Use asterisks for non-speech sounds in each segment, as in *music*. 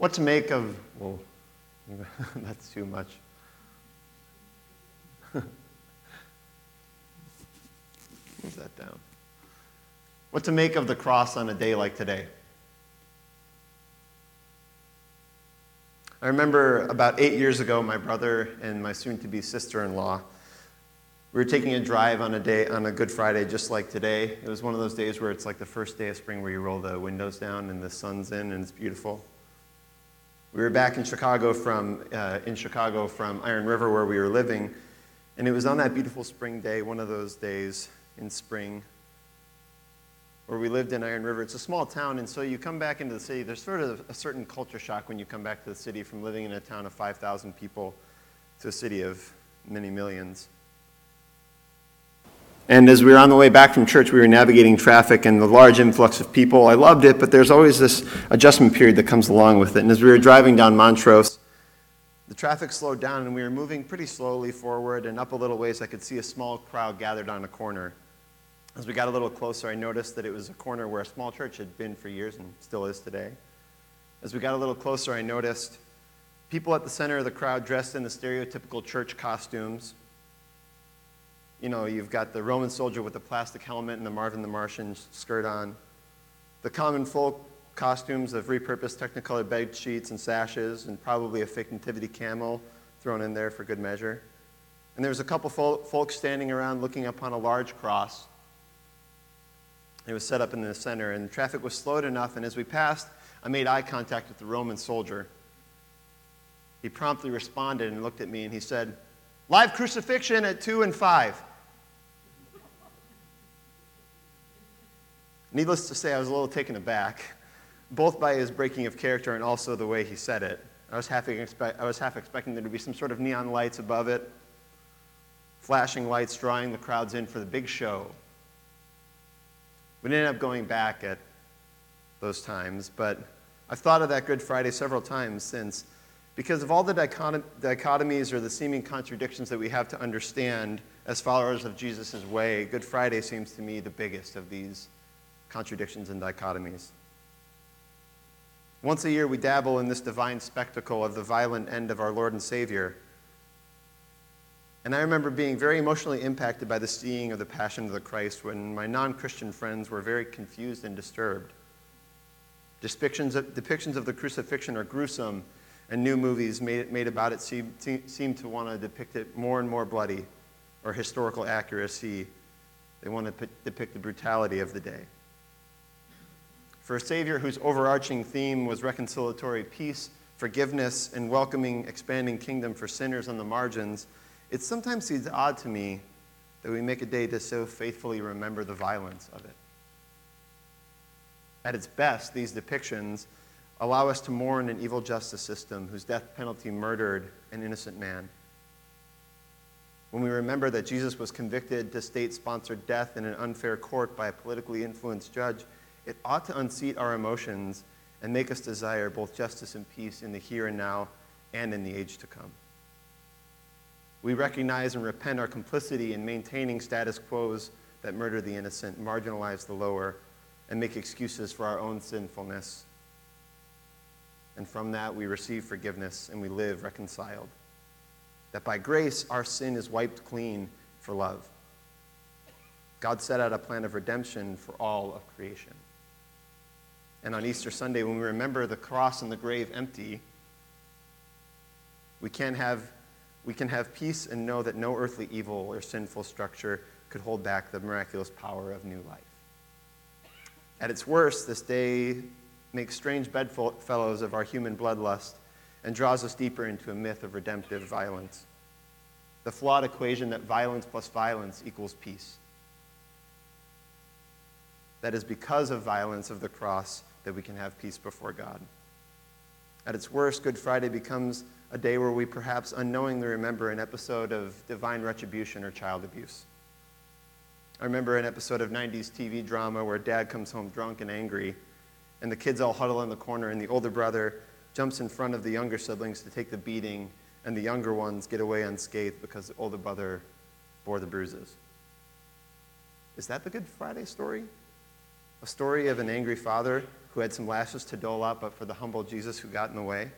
What to make of, well, *laughs* that's too much. *laughs* Move that down. What to make of the cross on a day like today? I remember about eight years ago, my brother and my soon to be sister in law, we were taking a drive on a day, on a Good Friday, just like today. It was one of those days where it's like the first day of spring where you roll the windows down and the sun's in and it's beautiful. We were back in Chicago from, uh, in Chicago from Iron River where we were living, and it was on that beautiful spring day, one of those days in spring, where we lived in Iron River. It's a small town, and so you come back into the city. There's sort of a certain culture shock when you come back to the city from living in a town of 5,000 people to a city of many millions. And as we were on the way back from church, we were navigating traffic and the large influx of people. I loved it, but there's always this adjustment period that comes along with it. And as we were driving down Montrose, the traffic slowed down and we were moving pretty slowly forward. And up a little ways, I could see a small crowd gathered on a corner. As we got a little closer, I noticed that it was a corner where a small church had been for years and still is today. As we got a little closer, I noticed people at the center of the crowd dressed in the stereotypical church costumes. You know, you've got the Roman soldier with the plastic helmet and the Marvin the Martian skirt on. The common folk costumes of repurposed technicolor bed sheets and sashes, and probably a fake nativity camel thrown in there for good measure. And there was a couple folks standing around looking upon a large cross it was set up in the center, and traffic was slowed enough, and as we passed, I made eye contact with the Roman soldier. He promptly responded and looked at me, and he said, Live crucifixion at 2 and 5. Needless to say, I was a little taken aback, both by his breaking of character and also the way he said it. I was half, I was half expecting there to be some sort of neon lights above it, flashing lights drawing the crowds in for the big show. We ended up going back at those times, but I've thought of that Good Friday several times since because of all the dichotomies or the seeming contradictions that we have to understand as followers of Jesus' way, Good Friday seems to me the biggest of these contradictions and dichotomies. Once a year, we dabble in this divine spectacle of the violent end of our Lord and Savior. And I remember being very emotionally impacted by the seeing of the Passion of the Christ when my non Christian friends were very confused and disturbed. Depictions of, depictions of the crucifixion are gruesome, and new movies made, made about it seem, seem to want to depict it more and more bloody or historical accuracy. They want to depict the brutality of the day. For a Savior whose overarching theme was reconciliatory peace, forgiveness, and welcoming, expanding kingdom for sinners on the margins, it sometimes seems odd to me that we make a day to so faithfully remember the violence of it. At its best, these depictions allow us to mourn an evil justice system whose death penalty murdered an innocent man. When we remember that Jesus was convicted to state sponsored death in an unfair court by a politically influenced judge, it ought to unseat our emotions and make us desire both justice and peace in the here and now and in the age to come. We recognize and repent our complicity in maintaining status quos that murder the innocent, marginalize the lower, and make excuses for our own sinfulness. And from that, we receive forgiveness and we live reconciled. That by grace, our sin is wiped clean for love. God set out a plan of redemption for all of creation. And on Easter Sunday, when we remember the cross and the grave empty, we can't have we can have peace and know that no earthly evil or sinful structure could hold back the miraculous power of new life. At its worst, this day makes strange bedfellows of our human bloodlust and draws us deeper into a myth of redemptive violence. The flawed equation that violence plus violence equals peace. That is because of violence of the cross that we can have peace before God. At its worst, Good Friday becomes a day where we perhaps unknowingly remember an episode of divine retribution or child abuse. I remember an episode of 90s TV drama where dad comes home drunk and angry, and the kids all huddle in the corner, and the older brother jumps in front of the younger siblings to take the beating, and the younger ones get away unscathed because the older brother bore the bruises. Is that the Good Friday story? A story of an angry father who had some lashes to dole out, but for the humble Jesus who got in the way.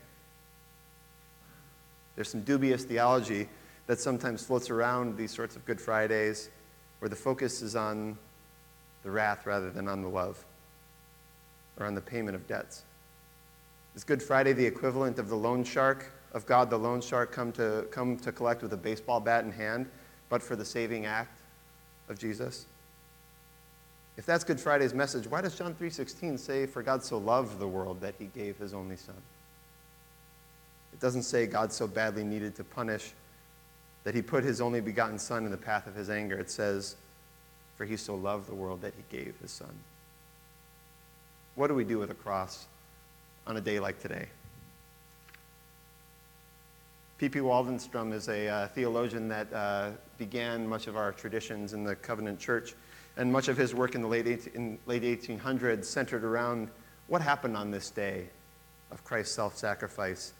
There's some dubious theology that sometimes floats around these sorts of Good Fridays where the focus is on the wrath rather than on the love or on the payment of debts. Is Good Friday the equivalent of the loan shark, of God the loan shark come to, come to collect with a baseball bat in hand, but for the saving act of Jesus? If that's Good Friday's message, why does John 3:16 say for God so loved the world that he gave his only son? It doesn't say God so badly needed to punish that he put his only begotten son in the path of his anger. It says for he so loved the world that he gave his son. What do we do with a cross on a day like today? P.P. Waldenstrom is a uh, theologian that uh, began much of our traditions in the covenant church, and much of his work in the late, 18, in late 1800s centered around what happened on this day of Christ's self sacrifice.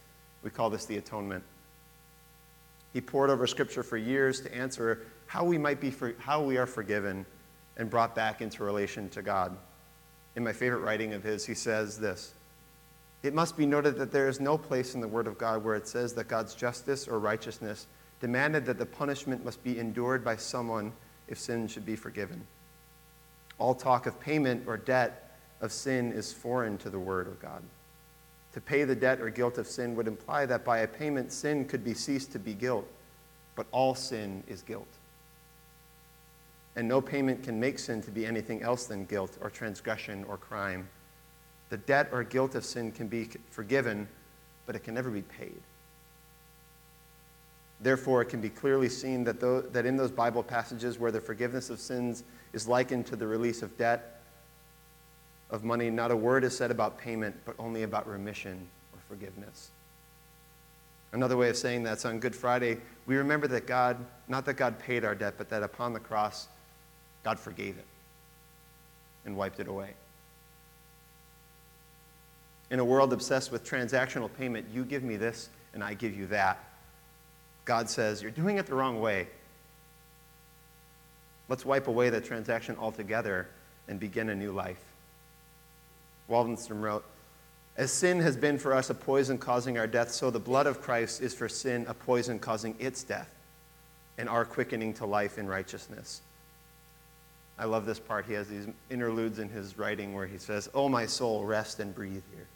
We call this the atonement. He pored over Scripture for years to answer how we might be for, how we are forgiven and brought back into relation to God. In my favorite writing of his, he says this It must be noted that there is no place in the Word of God where it says that God's justice or righteousness demanded that the punishment must be endured by someone if sin should be forgiven. All talk of payment or debt of sin is foreign to the Word of God. To pay the debt or guilt of sin would imply that by a payment, sin could be ceased to be guilt, but all sin is guilt and no payment can make sin to be anything else than guilt or transgression or crime. The debt or guilt of sin can be forgiven, but it can never be paid. Therefore, it can be clearly seen that, though, that in those Bible passages where the forgiveness of sins is likened to the release of debt, of money, not a word is said about payment, but only about remission or forgiveness. Another way of saying that's on Good Friday, we remember that God, not that God paid our debt, but that upon the cross, God forgave it and wiped it away. In a world obsessed with transactional payment, you give me this and I give you that. God says, You're doing it the wrong way. Let's wipe away that transaction altogether and begin a new life. Waldenstrom wrote, As sin has been for us a poison causing our death, so the blood of Christ is for sin a poison causing its death and our quickening to life in righteousness. I love this part. He has these interludes in his writing where he says, Oh, my soul, rest and breathe here.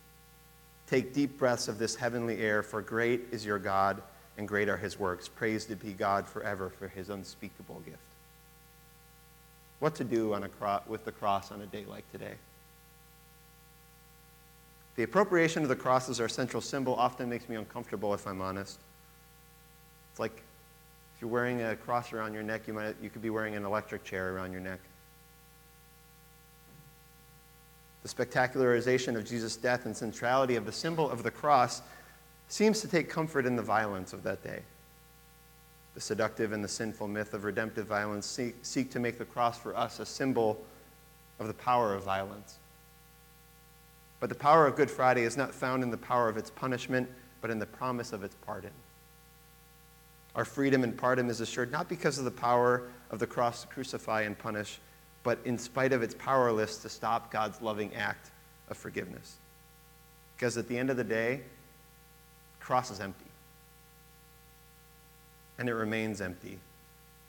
Take deep breaths of this heavenly air, for great is your God and great are his works. Praised be God forever for his unspeakable gift. What to do on a cro- with the cross on a day like today? The appropriation of the cross as our central symbol often makes me uncomfortable, if I'm honest. It's like if you're wearing a cross around your neck, you, might, you could be wearing an electric chair around your neck. The spectacularization of Jesus' death and centrality of the symbol of the cross seems to take comfort in the violence of that day. The seductive and the sinful myth of redemptive violence seek, seek to make the cross for us a symbol of the power of violence. But the power of Good Friday is not found in the power of its punishment, but in the promise of its pardon. Our freedom and pardon is assured not because of the power of the cross to crucify and punish, but in spite of its powerless to stop God's loving act of forgiveness. Because at the end of the day, the cross is empty. And it remains empty.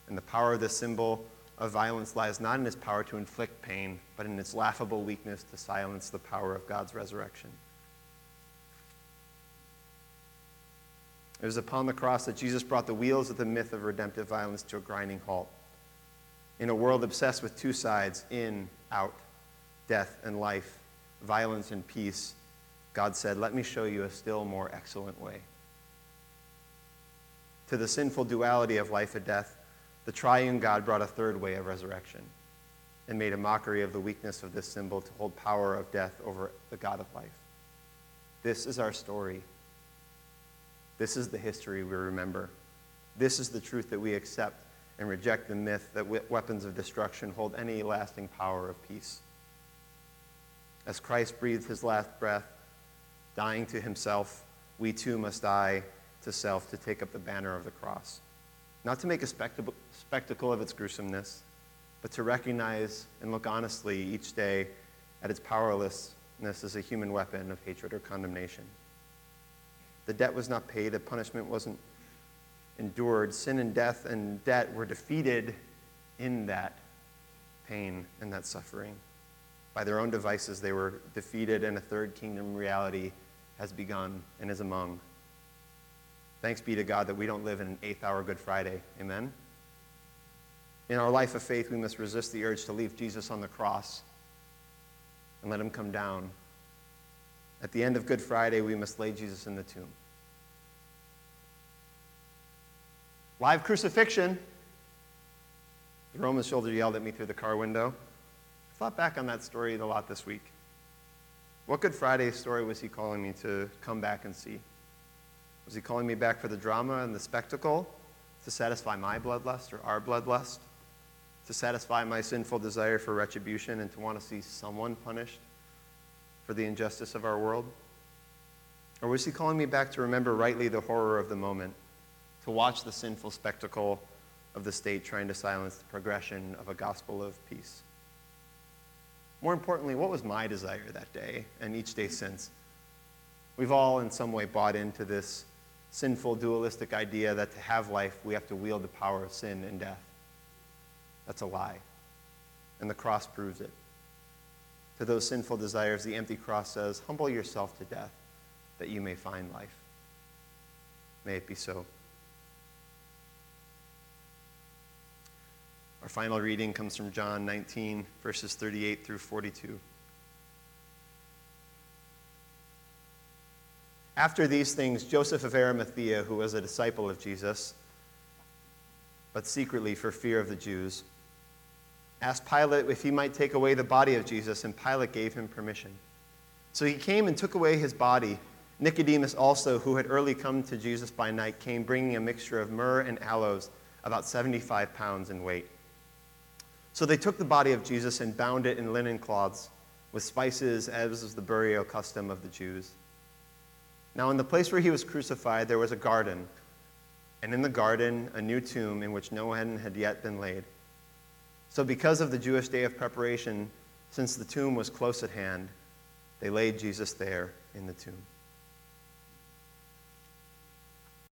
And the power of this symbol of violence lies not in its power to inflict pain, but in its laughable weakness to silence the power of God's resurrection. It was upon the cross that Jesus brought the wheels of the myth of redemptive violence to a grinding halt. In a world obsessed with two sides in, out, death and life, violence and peace, God said, Let me show you a still more excellent way. To the sinful duality of life and death, the triune God brought a third way of resurrection and made a mockery of the weakness of this symbol to hold power of death over the God of life. This is our story this is the history we remember. This is the truth that we accept and reject the myth that weapons of destruction hold any lasting power of peace. As Christ breathed his last breath, dying to himself, we too must die to self to take up the banner of the cross. Not to make a spectacle of its gruesomeness, but to recognize and look honestly each day at its powerlessness as a human weapon of hatred or condemnation. The debt was not paid, the punishment wasn't endured. Sin and death and debt were defeated in that pain and that suffering. By their own devices, they were defeated, and a third kingdom reality has begun and is among. Thanks be to God that we don't live in an eighth hour Good Friday. Amen? In our life of faith, we must resist the urge to leave Jesus on the cross and let him come down. At the end of Good Friday, we must lay Jesus in the tomb. Live crucifixion. The Roman soldier yelled at me through the car window. I thought back on that story a lot this week. What Good Friday story was he calling me to come back and see? Was he calling me back for the drama and the spectacle? To satisfy my bloodlust or our bloodlust? To satisfy my sinful desire for retribution and to want to see someone punished for the injustice of our world? Or was he calling me back to remember rightly the horror of the moment? To watch the sinful spectacle of the state trying to silence the progression of a gospel of peace? More importantly, what was my desire that day and each day since? We've all, in some way, bought into this sinful dualistic idea that to have life, we have to wield the power of sin and death. That's a lie. And the cross proves it. To those sinful desires, the empty cross says, Humble yourself to death that you may find life. May it be so. Our final reading comes from John 19, verses 38 through 42. After these things, Joseph of Arimathea, who was a disciple of Jesus, but secretly for fear of the Jews, asked Pilate if he might take away the body of Jesus, and Pilate gave him permission. So he came and took away his body. Nicodemus also, who had early come to Jesus by night, came bringing a mixture of myrrh and aloes, about 75 pounds in weight. So they took the body of Jesus and bound it in linen cloths with spices, as was the burial custom of the Jews. Now, in the place where he was crucified, there was a garden, and in the garden, a new tomb in which no one had yet been laid. So, because of the Jewish day of preparation, since the tomb was close at hand, they laid Jesus there in the tomb.